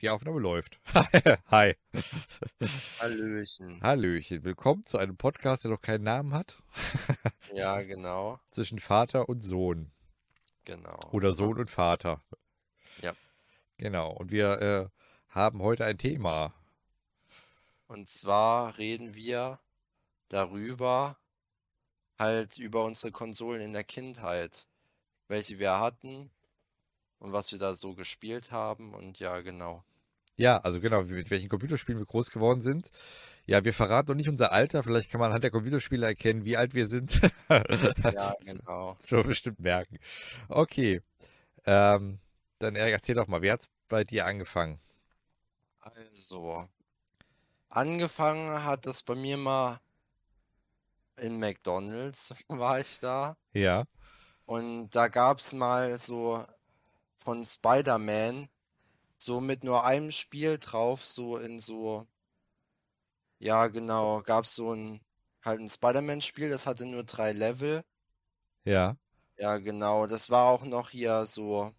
Die Aufnahme läuft. Hi. Hallöchen. Hallöchen. Willkommen zu einem Podcast, der noch keinen Namen hat. Ja, genau. Zwischen Vater und Sohn. Genau. Oder Sohn und Vater. Ja. Genau. Und wir äh, haben heute ein Thema. Und zwar reden wir darüber, halt über unsere Konsolen in der Kindheit. Welche wir hatten und was wir da so gespielt haben und ja, genau. Ja, also genau, mit welchen Computerspielen wir groß geworden sind. Ja, wir verraten noch nicht unser Alter. Vielleicht kann man anhand der Computerspiele erkennen, wie alt wir sind. Ja, genau. So bestimmt merken. Okay. Ähm, dann erzähl doch mal, wer hat's bei dir angefangen? Also, angefangen hat das bei mir mal in McDonald's, war ich da. Ja. Und da gab es mal so von Spider-Man, so mit nur einem Spiel drauf, so in so, ja genau, gab es so ein, halt ein Spider-Man-Spiel, das hatte nur drei Level. Ja. Ja, genau, das war auch noch hier so,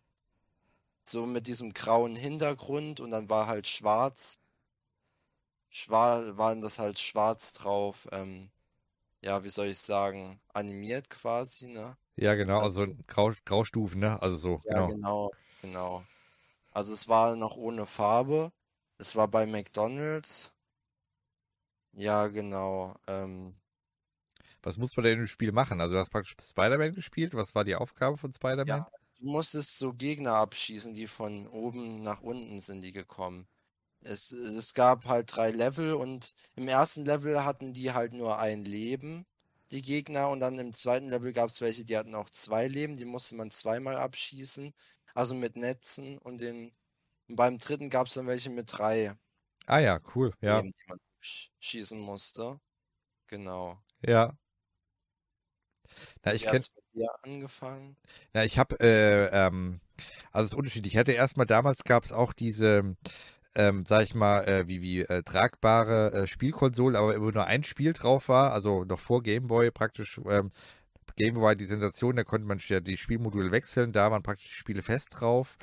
so mit diesem grauen Hintergrund und dann war halt schwarz, schwarz, waren das halt schwarz drauf, ähm, ja, wie soll ich sagen, animiert quasi, ne? Ja, genau, Also, also Grau, Graustufen, ne? Also so, ja, genau. genau, genau. Also es war noch ohne Farbe. Es war bei McDonald's. Ja, genau. Ähm, Was muss man denn im Spiel machen? Also du hast praktisch Spider-Man gespielt. Was war die Aufgabe von Spider-Man? ja, du musstest so Gegner abschießen, die von oben nach unten sind die gekommen. Es, es gab halt drei Level und im ersten Level hatten die halt nur ein Leben, die Gegner, und dann im zweiten Level gab es welche, die hatten auch zwei Leben, die musste man zweimal abschießen, also mit Netzen und den und beim dritten gab es dann welche mit drei Ah ja, cool. Ja, Leben, die man sch schießen musste. Genau. ja. Na, ich Wie kenn, hat's bei dir angefangen? na, ich habe, äh, ähm, also es ist unterschiedlich. Ich hatte erstmal damals gab es auch diese, ähm, sag ich mal, äh, wie, wie äh, tragbare äh, Spielkonsole, aber immer nur ein Spiel drauf war, also noch vor Game Boy praktisch. Ähm, Game Boy war die Sensation, da konnte man ja die Spielmodule wechseln, da waren praktisch die Spiele fest drauf.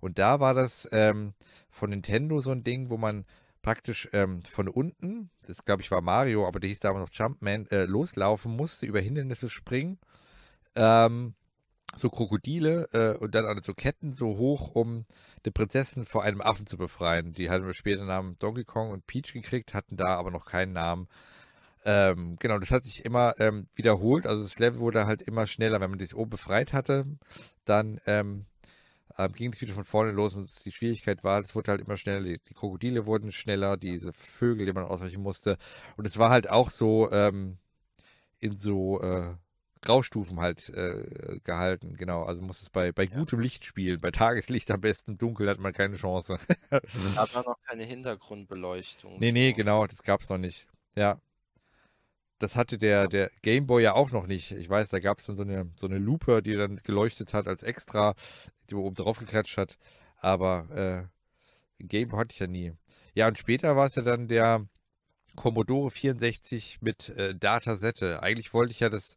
Und da war das ähm, von Nintendo so ein Ding, wo man praktisch ähm, von unten, das glaube ich war Mario, aber der hieß damals noch Jumpman, äh, loslaufen musste, über Hindernisse springen. Ähm, so Krokodile äh, und dann an so Ketten so hoch, um die Prinzessin vor einem Affen zu befreien. Die hatten wir später Namen Donkey Kong und Peach gekriegt, hatten da aber noch keinen Namen. Ähm, genau, das hat sich immer ähm, wiederholt. Also das Level wurde halt immer schneller. Wenn man das oben befreit hatte, dann ähm, ähm, ging es wieder von vorne los und die Schwierigkeit war, es wurde halt immer schneller. Die, die Krokodile wurden schneller, diese Vögel, die man ausweichen musste. Und es war halt auch so ähm, in so äh, Graustufen halt äh, gehalten. Genau, also muss es bei, bei Ja. gutem Licht spielen. Bei Tageslicht am besten, Dunkel hat man keine Chance. Gab da noch keine Hintergrundbeleuchtung Nee, nee, so. genau, das gab's noch nicht. Ja, das hatte der, der Game Boy ja auch noch nicht. Ich weiß, da gab's dann so eine, so eine Lupe, die dann geleuchtet hat als extra, die man oben drauf geklatscht hat. Aber äh, Game Boy hatte ich ja nie. Ja, und später war es ja dann der Commodore 64 mit äh, Datasette. Eigentlich wollte ich ja das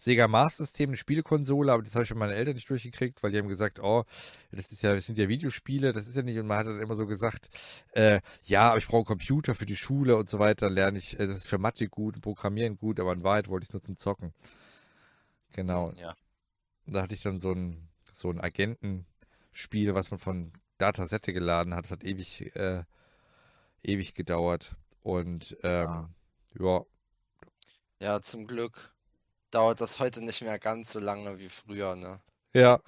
Sega Master System, eine Spielekonsole, aber das habe ich von meinen Eltern nicht durchgekriegt, weil die haben gesagt, oh, das ist ja, das sind ja Videospiele, das ist ja nicht. Und man hat dann immer so gesagt, äh, ja, aber ich brauche einen Computer für die Schule und so weiter, dann lerne ich, äh, das ist für Mathe gut, und Programmieren gut, aber in Wahrheit wollte ich es nur zum Zocken. Genau. Ja. Und da hatte ich dann so ein, so ein Agentenspiel, was man von Datasette geladen hat. Das hat ewig, äh, ewig gedauert. Und Ja. ähm, ja, Ja, zum Glück dauert das heute nicht mehr ganz so lange wie früher, ne? ja,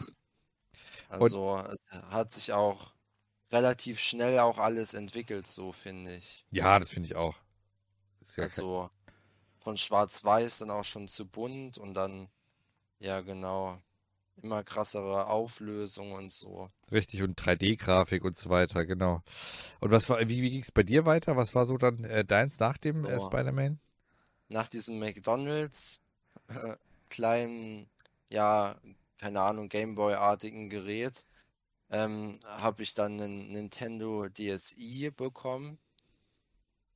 und Also es hat sich auch relativ schnell auch alles entwickelt, so finde ich. ja, das finde ich auch. Ja kein, Also von Schwarz-Weiß dann auch schon zu bunt und dann, ja genau, immer krassere Auflösung und so. richtig und 3D-Grafik und so weiter, genau. Und was war, wie, wie ging es bei dir weiter? Was war so dann äh, deins nach dem äh, So, Spider-Man? nach diesem McDonald's äh, kleinen, ja, keine Ahnung, Gameboy-artigen Gerät, ähm, habe ich dann einen Nintendo DSi bekommen.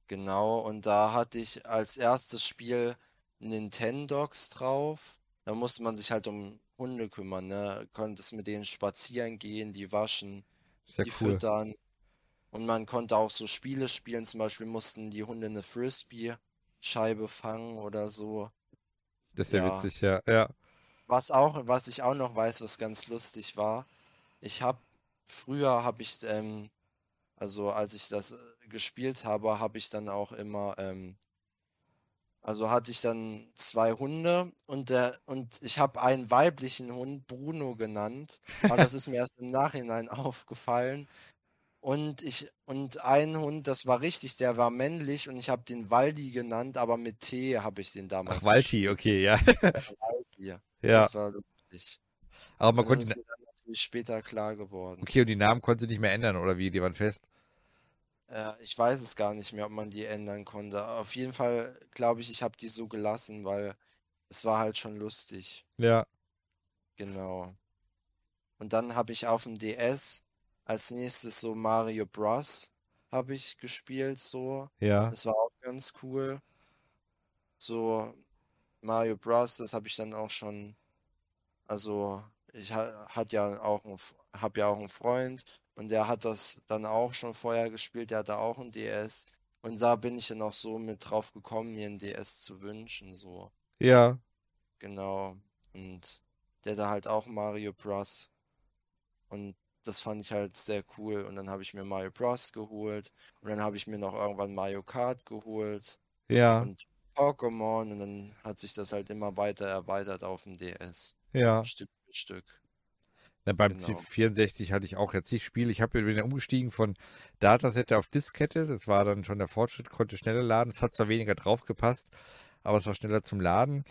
Genau, und da hatte ich als erstes Spiel Nintendogs drauf. Da musste man sich halt um Hunde kümmern, ne? Konntest mit denen spazieren gehen, die waschen, Sehr die cool. füttern. Und man konnte auch so Spiele spielen, zum Beispiel mussten die Hunde eine Frisbee-Scheibe fangen oder so. Das ist ja Ja. witzig, ja. Ja. Was auch, was ich auch noch weiß, was ganz lustig war, ich habe früher habe ich, ähm, also als ich das äh, gespielt habe, habe ich dann auch immer, ähm, also hatte ich dann zwei Hunde und der und ich habe einen weiblichen Hund Bruno genannt, aber das ist mir erst im Nachhinein aufgefallen. Und ich und einen Hund, das war richtig, der war männlich und ich habe den Waldi genannt, aber mit T habe ich den Ach, damals Walti, okay, ja. Waldi. Ja. Das war lustig. Aber man Und das konnte, ist mir dann natürlich später klar geworden. okay, und die Namen konnte sie nicht mehr ändern, oder wie? Die waren fest. Äh, ich weiß es gar nicht mehr, ob man die ändern konnte. Auf jeden Fall glaube ich, ich habe die so gelassen, weil es war halt schon lustig. Ja. Genau. Und dann habe ich auf dem DS als nächstes so Mario Bros. habe ich gespielt, so. Ja. Das war auch ganz cool. So Mario Bros. Das habe ich dann auch schon. Also ich ha hat ja auch habe ja auch einen Freund und der hat das dann auch schon vorher gespielt. Der hatte auch ein DS und da bin ich dann auch so mit drauf gekommen, mir ein DS zu wünschen, so. Ja. Genau. Und der da halt auch Mario Bros. Und das fand ich halt sehr cool. Und dann habe ich mir Mario Bros. geholt. Und dann habe ich mir noch irgendwann Mario Kart geholt. Ja. Und Pokémon. Und dann hat sich das halt immer weiter erweitert auf dem DS. Ja. Stück für Stück. Na, beim Genau. C64 hatte ich auch jetzt nicht Spiele. Ich habe bin ja umgestiegen von Datasette auf Diskette. Das war dann schon der Fortschritt, konnte schneller laden. Es hat zwar weniger drauf gepasst, aber es war schneller zum Laden.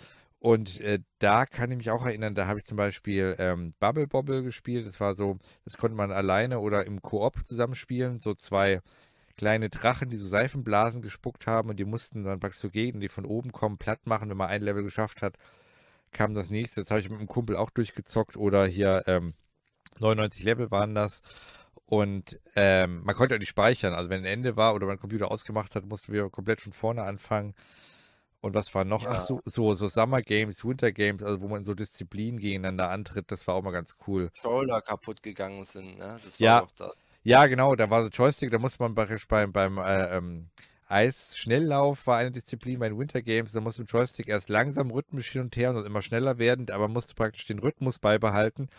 Und äh, da kann ich mich auch erinnern, da habe ich zum Beispiel ähm, Bubble Bobble gespielt. Das war so, das konnte man alleine oder im Koop zusammenspielen. So zwei kleine Drachen, die so Seifenblasen gespuckt haben und die mussten dann praktisch so gegen, die von oben kommen, platt machen. Wenn man ein Level geschafft hat, kam das nächste. Das habe ich mit einem Kumpel auch durchgezockt. Oder hier ähm, 99 Level waren das. Und ähm, man konnte auch nicht speichern. Also wenn ein Ende war oder man den Computer ausgemacht hat, mussten wir komplett von vorne anfangen. Und was war noch? Ach Ja. so, so, so Summer Games, Winter Games, also wo man in so Disziplinen gegeneinander antritt, das war auch mal ganz cool. Controller kaputt gegangen sind, ne? Das Ja. war doch das. Ja, genau, da war so Joystick, da musste man beim, beim äh, ähm, Eisschnelllauf war eine Disziplin bei den Winter Games, da musste mit Joystick erst langsam rhythmisch hin und her und immer schneller werden, aber musste praktisch den Rhythmus beibehalten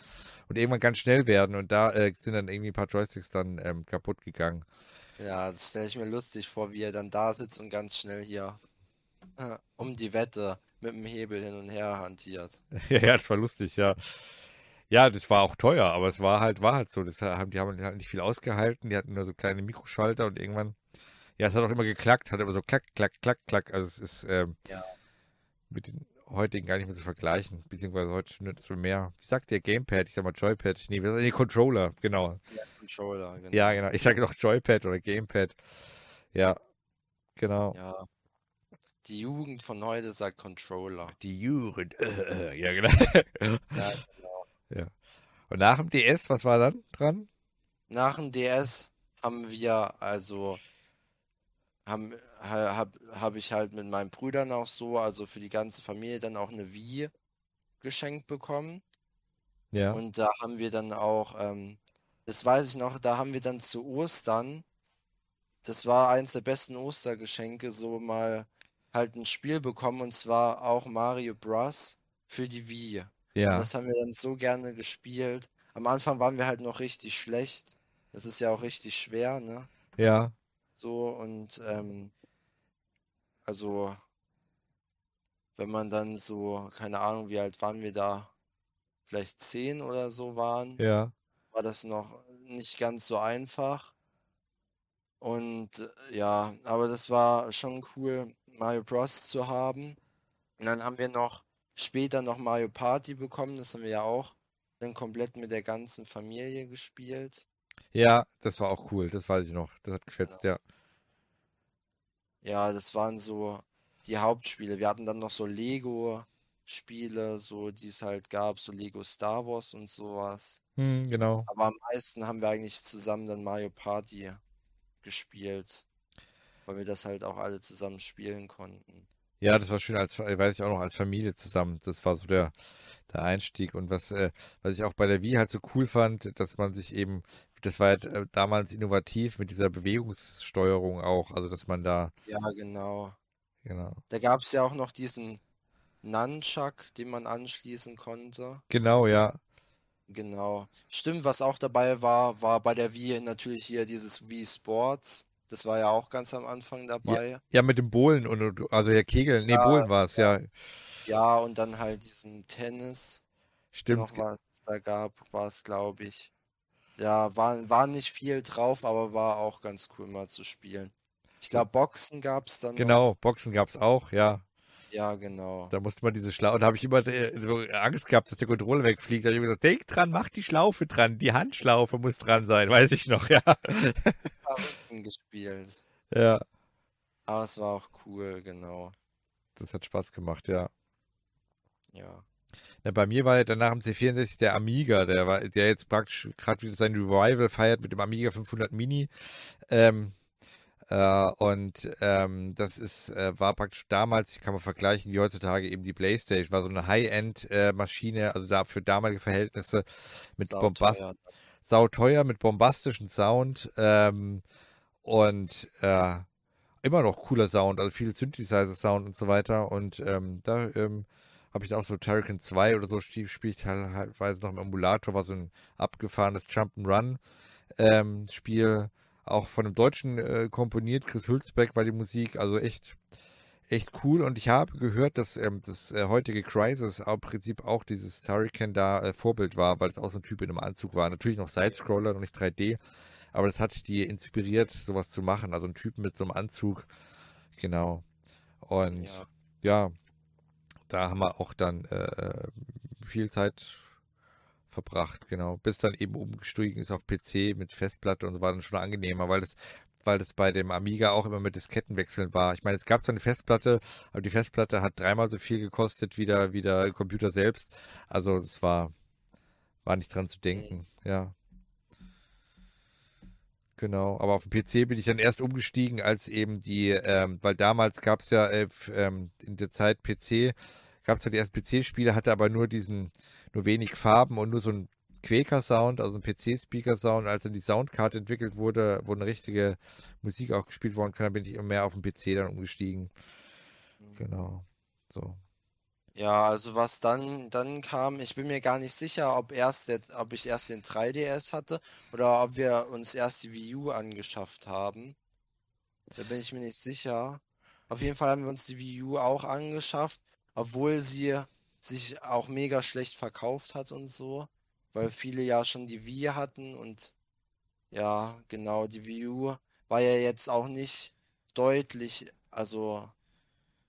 und irgendwann ganz schnell werden und da äh, sind dann irgendwie ein paar Joysticks dann ähm, kaputt gegangen. Ja, das stelle ich mir lustig vor, wie er dann da sitzt und ganz schnell hier um die Wette mit dem Hebel hin und her hantiert. Ja, ja, das war lustig, ja. Ja, das war auch teuer, aber es war halt, war halt so. Das haben, die haben halt nicht viel ausgehalten, die hatten nur so kleine Mikroschalter und irgendwann, ja, es hat auch immer geklackt, hat immer so klack, klack, klack, klack. Also es ist ähm, Ja. mit den heutigen gar nicht mehr zu vergleichen, beziehungsweise heute nützt man mehr. Wie sagt der Gamepad? Ich sag mal Joypad. Nee, nee, Controller, genau. Ja, Controller, genau. Ja, genau. Ich sage noch Joypad oder Gamepad. Ja, genau. Ja. Die Jugend von heute sagt Controller. Die Jugend. Äh, äh, ja, genau. Ja, genau. Und nach dem DS, was war dann dran? Nach dem DS haben wir also haben ha- hab, hab ich halt mit meinen Brüdern auch so, also für die ganze Familie dann auch eine Wii geschenkt bekommen. Ja. Und da haben wir dann auch, ähm, das weiß ich noch, da haben wir dann zu Ostern, das war eins der besten Ostergeschenke, so mal halt ein Spiel bekommen und zwar auch Mario Bros. für die Wii. Ja. Das haben wir dann so gerne gespielt. Am Anfang waren wir halt noch richtig schlecht. Das ist ja auch richtig schwer, ne? Ja. So und ähm, also wenn man dann so, keine Ahnung, wie alt waren wir da? Vielleicht zehn oder so waren, Ja. war das noch nicht ganz so einfach. Und ja, aber das war schon cool, Mario Bros. zu haben. Und dann haben wir noch später noch Mario Party bekommen. Das haben wir ja auch dann komplett mit der ganzen Familie gespielt. Ja, das war auch cool, das weiß ich noch. Das hat gefetzt, ja. Ja, das waren so die Hauptspiele. Wir hatten dann noch so Lego-Spiele, so die es halt gab, so Lego Star Wars und sowas. Hm, genau. Aber am meisten haben wir eigentlich zusammen dann Mario Party gespielt, weil wir das halt auch alle zusammen spielen konnten. Ja, das war schön als, weiß ich auch noch, als Familie zusammen. Das war so der, der Einstieg. Und was, äh, was ich auch bei der Wii halt so cool fand, dass man sich eben, das war halt äh, damals innovativ mit dieser Bewegungssteuerung auch, also dass man da, Ja, genau. genau. Da gab es ja auch noch diesen Nunchuck, den man anschließen konnte. Genau, ja. Genau. Stimmt, was auch dabei war, war bei der Wii natürlich hier dieses Wii Sports. Das war ja auch ganz am Anfang Ja, dabei. ja, mit dem Bohlen und, also ja, Kegeln, nee, Ja, Bohlen war es, ja. ja. Ja, und dann halt diesen Tennis Stimmt. noch was es da gab, war es, glaube ich. Ja, war, war nicht viel drauf, aber war auch ganz cool mal zu spielen. Ich glaube, Boxen gab es dann noch. Genau, Boxen gab es auch, ja. Ja, genau. Da musste man diese Schlaufe, da habe ich immer äh, Angst gehabt, dass der Controller wegfliegt. Da habe ich immer gesagt, denk dran, mach die Schlaufe dran, die Handschlaufe muss dran sein, weiß ich noch, ja. Gespielt. Ja, Aber es war auch cool, genau. das hat Spaß gemacht, ja. Ja. Na, bei mir war ja danach am C64 der Amiga, der war, der jetzt praktisch gerade wieder sein Revival feiert mit dem Amiga 500 Mini. Ähm, äh, und ähm, das ist, äh, war praktisch damals, kann man vergleichen, wie heutzutage eben die PlayStation, war so eine High-End-Maschine, also da für damalige Verhältnisse mit Bombast Sauteuer. sauteuer, mit bombastischen Sound ähm, und äh, immer noch cooler Sound, also viel Synthesizer-Sound und so weiter. Und ähm, da ähm, habe ich dann auch so Turrican 2 oder so spiele ich teilweise noch im Emulator, war so ein abgefahrenes Jump'n'Run-Spiel, auch von einem Deutschen äh, komponiert, Chris Hülsbeck war die Musik, also echt, echt cool. Und ich habe gehört, dass ähm, das äh, heutige Crisis im Prinzip auch dieses Turrican da äh, Vorbild war, weil es auch so ein Typ in einem Anzug war. Natürlich noch Sidescroller, noch nicht 3D, aber das hat die inspiriert, sowas zu machen. Also ein Typ mit so einem Anzug, genau. Und Ja. ja, da haben wir auch dann äh, viel Zeit verbracht, genau. Bis dann eben umgestiegen ist auf PC mit Festplatte und so war dann schon angenehmer, weil das, weil das bei dem Amiga auch immer mit Diskettenwechseln war. Ich meine, es gab zwar eine Festplatte, aber die Festplatte hat dreimal so viel gekostet wie der, wie der Computer selbst. Also das war, war nicht dran zu Mhm. denken, ja. Genau, aber auf dem PC bin ich dann erst umgestiegen, als eben die, ähm, weil damals gab es ja äh, ähm, in der Zeit PC, gab es ja die ersten PC-Spiele, hatte aber nur diesen, nur wenig Farben und nur so ein Quaker-Sound, also ein PC-Speaker-Sound. Als dann die Soundkarte entwickelt wurde, wo eine richtige Musik auch gespielt worden kann, dann bin ich immer mehr auf den PC dann umgestiegen. Mhm. Genau, so. Ja, also was dann, dann kam, ich bin mir gar nicht sicher, ob erst der, ob ich erst den 3DS hatte oder ob wir uns erst die Wii U angeschafft haben. Da bin ich mir nicht sicher. Auf jeden Fall haben wir uns die Wii U auch angeschafft, obwohl sie sich auch mega schlecht verkauft hat und so, weil viele ja schon die Wii hatten und ja, genau, die Wii U war ja jetzt auch nicht deutlich, also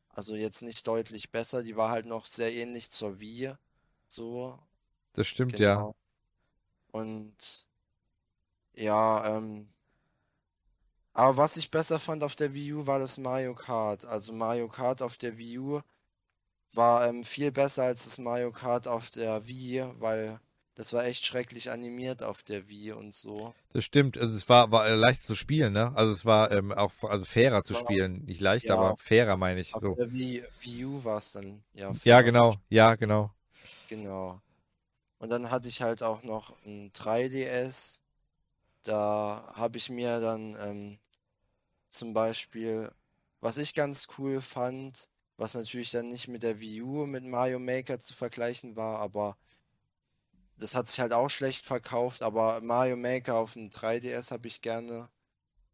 also jetzt nicht deutlich besser, die war halt noch sehr ähnlich zur Wii, so, Das stimmt, ja. genau. Und ja, ähm, aber was ich besser fand auf der Wii U war das Mario Kart. Also Mario Kart auf der Wii U war ähm, viel besser als das Mario Kart auf der Wii, weil das war echt schrecklich animiert auf der Wii und so. Das stimmt. Also es war, war äh, leicht zu spielen, ne? Also es war ähm, auch also fairer zu spielen. Nicht leicht, ja, aber fairer meine ich. auf So. der Wii, Wii U war es dann ja Ja, genau. Ja, genau. Genau. Und dann hatte ich halt auch noch ein 3DS. Da habe ich mir dann ähm, zum Beispiel, was ich ganz cool fand, was natürlich dann nicht mit der Wii U, mit Mario Maker zu vergleichen war, aber das hat sich halt auch schlecht verkauft. Aber Mario Maker auf dem 3DS habe ich gerne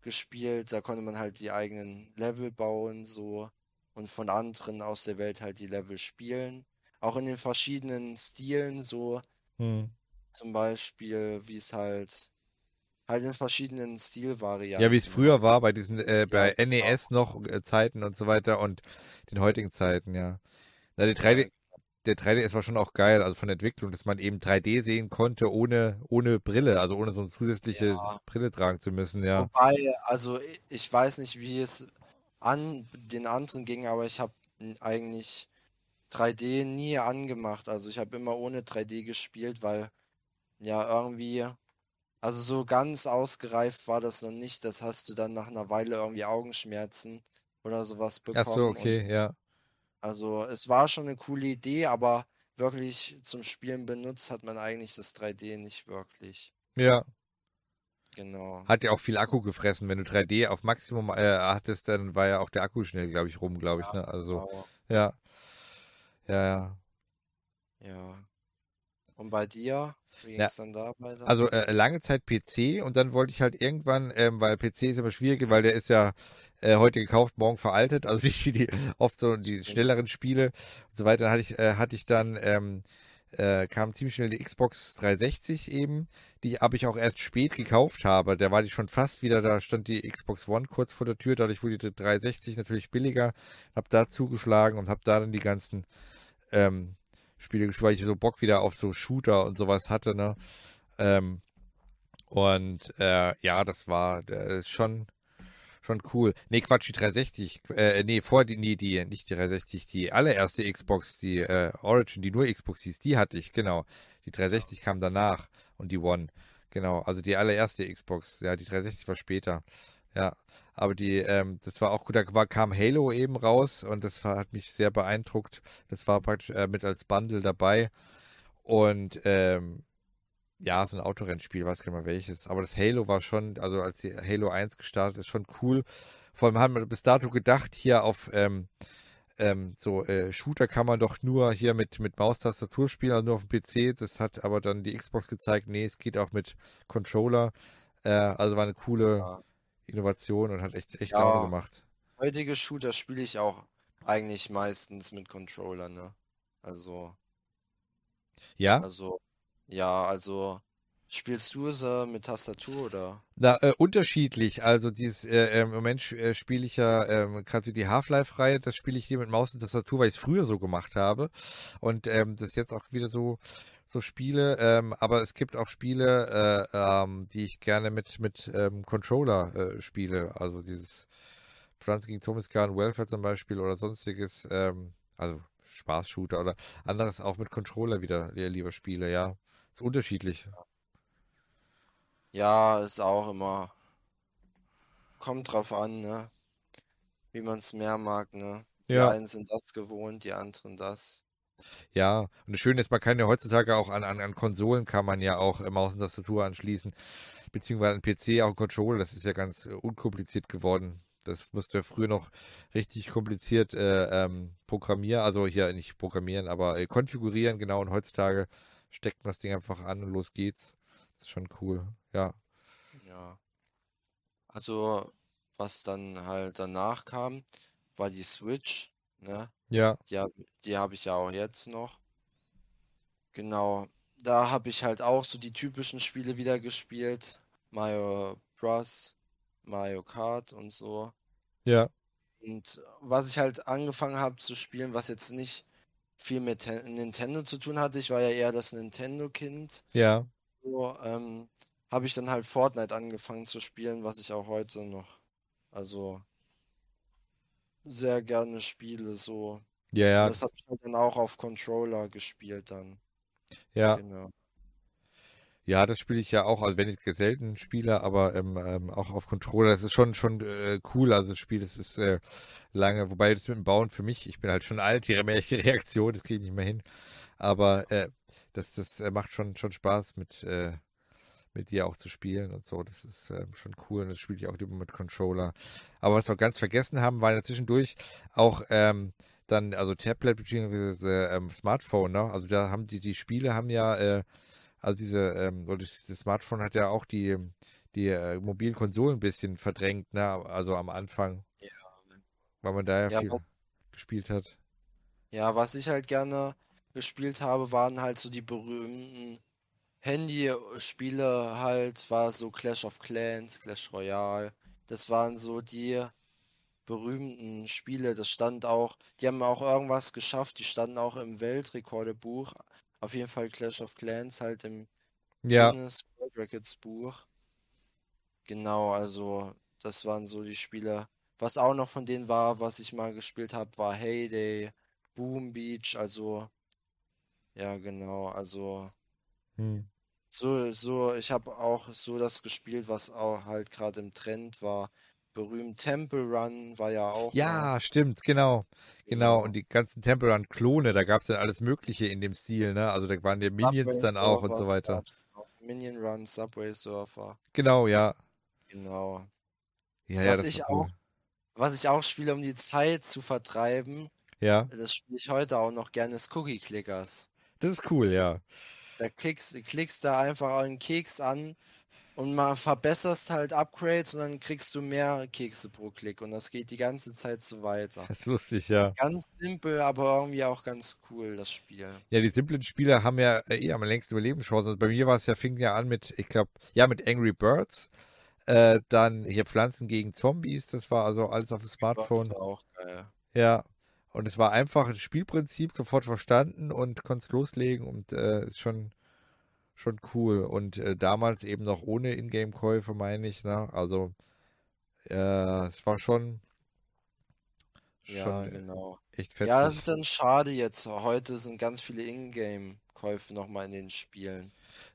gespielt. Da konnte man halt die eigenen Level bauen, so und von anderen aus der Welt halt die Level spielen. Auch in den verschiedenen Stilen, so Hm. zum Beispiel, wie es halt, halt in verschiedenen Ja, wie es Stilvarianten früher halt. war bei diesen, äh, Ja, bei genau. NES noch äh, Zeiten und so weiter und den heutigen Zeiten, ja. Na, der Ja, 3D, der 3DS war schon auch geil, also von der Entwicklung, dass man eben 3D sehen konnte ohne, ohne Brille, also ohne so eine zusätzliche ja. Brille tragen zu müssen, ja. Wobei, also ich weiß nicht, wie es an den anderen ging, aber ich habe eigentlich 3D nie angemacht. Also ich habe immer ohne 3D gespielt, weil ja irgendwie, also so ganz ausgereift war das noch nicht. Das hast du dann nach einer Weile irgendwie Augenschmerzen oder sowas Ach so, bekommen und okay, ja. Also es war schon eine coole Idee, aber wirklich zum Spielen benutzt hat man eigentlich das 3D nicht wirklich. Ja. Genau. Hat ja auch viel Akku gefressen. Wenn du 3D auf Maximum äh, hattest, dann war ja auch der Akku schnell, glaube ich, rum, glaube ich. Ja, ne? Also, genau. ja. Ja, ja. Ja. Und bei dir? Wie ging Ja, es dann da weiter? Also äh, lange Zeit PC und dann wollte ich halt irgendwann, ähm, weil PC ist immer schwierig, weil der ist ja äh, heute gekauft, morgen veraltet, also die, die oft so die schnelleren Spiele und so weiter. Dann hatte ich, äh, hatte ich dann, ähm, äh, kam ziemlich schnell die Xbox 360 eben, die habe ich auch erst spät gekauft habe. Da war die schon fast wieder, da stand die Xbox One kurz vor der Tür, dadurch wurde die 360 natürlich billiger, habe da zugeschlagen und habe da dann die ganzen ähm, Spiele gespielt, weil ich so Bock wieder auf so Shooter und sowas hatte, ne? Ähm, und äh, ja, das war das ist schon, schon cool. Nee, Quatsch, die 360, äh, nee, vor die, nee, die, nicht die 360, die allererste Xbox, die äh, Origin, die nur Xbox hieß, die hatte ich, genau. Die 360 kam danach und die One. Genau, also die allererste Xbox, ja, die 360 war später. Ja, aber die, ähm, das war auch gut, da war, kam Halo eben raus und das war, hat mich sehr beeindruckt. Das war praktisch äh, mit als Bundle dabei. Und ähm, ja, so ein Autorennspiel, weiß gar nicht mal welches. Aber das Halo war schon, also als die Halo 1 gestartet ist, schon cool. Vor allem haben wir bis dato gedacht, hier auf ähm, ähm, so äh, Shooter kann man doch nur hier mit, mit Maustastatur spielen, also nur auf dem PC. Das hat aber dann die Xbox gezeigt, nee, es geht auch mit Controller. Äh, also war eine coole Ja. Innovation und hat echt, echt Laune Ja, gemacht. heutige Shooter spiele ich auch eigentlich meistens mit Controller, ne? Also, Ja? also, ja, also, spielst du sie mit Tastatur oder? Na, äh, unterschiedlich. Also dieses, äh, äh, im Moment äh, spiele ich ja ähm, gerade die Half-Life-Reihe, das spiele ich hier mit Maus und Tastatur, weil ich es früher so gemacht habe. Und ähm, das jetzt auch wieder so, so spiele. Ähm, aber es gibt auch Spiele, äh, ähm, die ich gerne mit, mit ähm, Controller äh, spiele. Also dieses Pflanzen gegen Zombies Garden Welfare zum Beispiel oder sonstiges. Ähm, also Spaß-Shooter oder anderes auch mit Controller wieder li- lieber spiele, ja. Ist unterschiedlich. Ja, ist auch immer, kommt drauf an, ne? Wie man es mehr mag, ne? Die Ja. einen sind das gewohnt, die anderen das. Ja, und das Schöne ist, man kann ja heutzutage auch an, an, an Konsolen kann man ja auch äh, Maus und Tastatur anschließen, beziehungsweise an PC auch Controller. Das ist ja ganz äh, unkompliziert geworden. Das musste ja früher noch richtig kompliziert äh, ähm, programmieren, also hier nicht programmieren, aber äh, konfigurieren, genau. Und heutzutage steckt man das Ding einfach an und los geht's. Das ist schon cool. Ja, Ja. Also, was dann halt danach kam, war die Switch, ne? ja, Die hab, die habe ich ja auch jetzt noch. Genau. Da habe ich halt auch so die typischen Spiele wieder gespielt. Mario Bros, Mario Kart und so. ja, Und was ich halt angefangen habe zu spielen, was jetzt nicht viel mit Ten- Nintendo zu tun hatte, ich war ja eher das Nintendo-Kind, ja. so, ähm, habe ich dann halt Fortnite angefangen zu spielen, was ich auch heute noch, also sehr gerne spiele, so. Ja, Und ja, das habe ich halt dann auch auf Controller gespielt dann, ja. genau. Ja, das spiele ich ja auch, also wenn ich selten spiele, aber ähm, ähm, auch auf Controller. Das ist schon schon äh, cool. Also das Spiel, das ist äh, lange, wobei das mit dem Bauen für mich, ich bin halt schon alt, die Reaktion, das kriege ich nicht mehr hin. Aber äh, das, das äh, macht schon schon Spaß mit äh, mit dir auch zu spielen und so. Das ist ähm, schon cool und das spiele ich auch lieber mit Controller. Aber was wir ganz vergessen haben, war ja zwischendurch auch ähm, dann, also Tablet bzw. Ähm, Smartphone, ne? Also da haben die, die Spiele haben ja, äh, also diese, ähm, oder das Smartphone hat ja auch die, die äh, mobilen Konsolen ein bisschen verdrängt, ne? Also am Anfang, Ja, weil man da ja ja, viel was, gespielt hat. ja, was ich halt gerne gespielt habe, waren halt so die berühmten Handyspiele halt, war so Clash of Clans, Clash Royale. Das waren so die berühmten Spiele. Das stand auch, die haben auch irgendwas geschafft, die standen auch im Weltrekordebuch. Auf jeden Fall Clash of Clans halt im Ja, Guinness World Records Buch. Genau, also das waren so die Spiele. Was auch noch von denen war, was ich mal gespielt habe, war Heyday, Boom Beach, also ja genau, also hm. So, so, ich habe auch so das gespielt, was auch halt gerade im Trend war. berühmt Temple Run war ja auch. Ja, stimmt, genau. Genau, und die ganzen Temple Run Klone, da gab es dann alles Mögliche in dem Stil, ne? Also da waren die Minions dann auch und so weiter. Minion Run, Subway Surfer. Genau, ja. Genau. Ja, ja, Was ich cool. auch, was ich auch spiele, um die Zeit zu vertreiben, Ja, das spiele ich heute auch noch gerne, ist Cookie Clickers. das ist cool, ja. Da klickst, klickst da einfach einen Keks an und mal verbesserst halt Upgrades und dann kriegst du mehr Kekse pro Klick und das geht die ganze Zeit so weiter. Das ist lustig, ja. Ganz simpel, aber irgendwie auch ganz cool, das Spiel. Ja, die simplen Spieler haben ja äh, eh am längsten Überlebenschancen. Also bei mir war es ja, fing ja an mit, ich glaube, ja, mit Angry Birds. Äh, dann hier Pflanzen gegen Zombies, das war also alles auf dem Das Smartphone. war auch geil. Ja. Und es war einfach ein Spielprinzip, sofort verstanden und konntest loslegen und äh, ist schon, schon cool. Und äh, damals eben noch ohne Ingame-Käufe, meine ich, ne? Also, äh, es war schon, Ja, schon genau. echt Ja, das ist dann schade jetzt. Heute sind ganz viele Ingame-Käufe nochmal in den Spielen.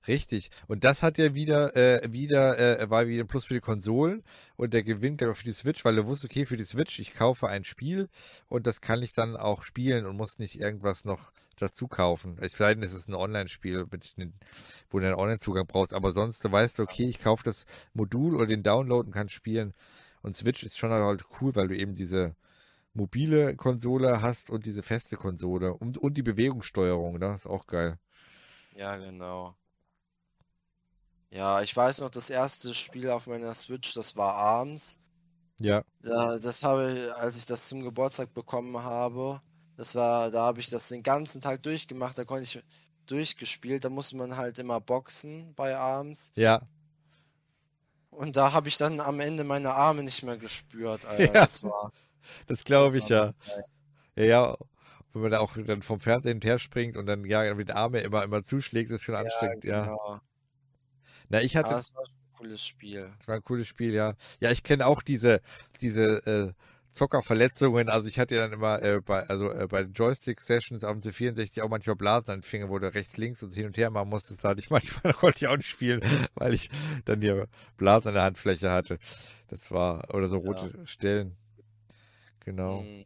Richtig. Und das hat ja wieder, äh, wieder, äh, war wieder ein Plus für die Konsolen und der Gewinn der für die Switch, weil er wusste, okay, für die Switch, ich kaufe ein Spiel und das kann ich dann auch spielen und muss nicht irgendwas noch dazu kaufen. Es sei denn, es ist ein Online-Spiel, wo du einen Online-Zugang brauchst, aber sonst du weißt du, okay, ich kaufe das Modul oder den Download und kann spielen. Und Switch ist schon halt cool, weil du eben diese mobile Konsole hast und diese feste Konsole und, und die Bewegungssteuerung, ne? Ist auch geil. Ja, genau. Ja, ich weiß noch, das erste Spiel auf meiner Switch, das war Arms. Ja. Da, das habe ich, als ich das zum Geburtstag bekommen habe, das war, da habe ich das den ganzen Tag durchgemacht, da konnte ich durchgespielt, da musste man halt immer boxen bei Arms. Ja. Und da habe ich dann am Ende meine Arme nicht mehr gespürt, Alter. Ja. Das war, Das glaube ich ja. Ja, ja. Wenn man da auch dann vom Fernseher und her springt und dann ja mit den Armen immer, immer zuschlägt, ist schon Ja, anstrengend, ja. Na, ich Aber hatte, es war ein cooles Spiel. das war ein cooles Spiel, ja. Ja, ich kenne auch diese, diese äh, Zockerverletzungen. Also ich hatte ja dann immer äh, bei, also äh, bei den Joystick-Sessions auf dem C64 auch manchmal Blasen an den Finger, wo du rechts, links und hin und her machen musstest. Da hatte ich manchmal konnte ich auch nicht spielen, weil ich dann hier Blasen an der Handfläche hatte. Das war, oder so Ja. rote Stellen. Genau. Mm,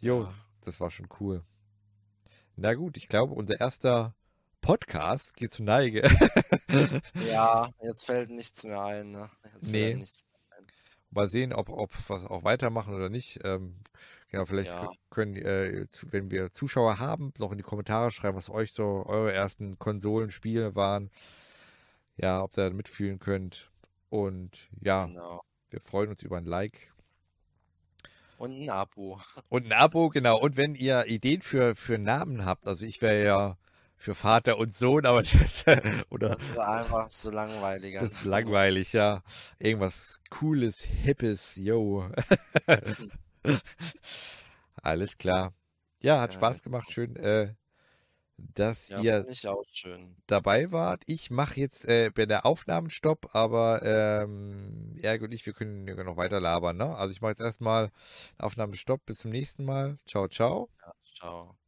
Jo, ja. das war schon cool. Na gut, ich glaube, unser erster Podcast geht zur Neige. Ja, jetzt fällt nichts mehr ein, ne? Jetzt fällt Nee. nichts mehr ein. Mal sehen, ob, ob wir es auch weitermachen oder nicht. Ähm, genau, vielleicht Ja. können, äh, zu- wenn wir Zuschauer haben, noch in die Kommentare schreiben, was euch so eure ersten Konsolenspiele waren. Ja, ob ihr da mitfühlen könnt. Und ja, Genau. wir freuen uns über ein Like. Und ein Abo. Und ein Abo, genau. Und wenn ihr Ideen für, für Namen habt, also ich wäre ja für Vater und Sohn, aber das, oder Das ist einfach so langweilig. Das ist langweilig, ja. Irgendwas Cooles, Hippes, yo. Alles klar. Ja, hat Ja, Spaß gemacht. Schön, äh, dass Ja, ihr dabei wart. Ich mache jetzt äh, bei der Aufnahmenstopp, aber ähm, Erg und ich, wir können ja noch weiter labern, ne? Also ich mache jetzt erstmal Aufnahmestopp. Bis zum nächsten Mal. Ciao, ciao. Ja, ciao.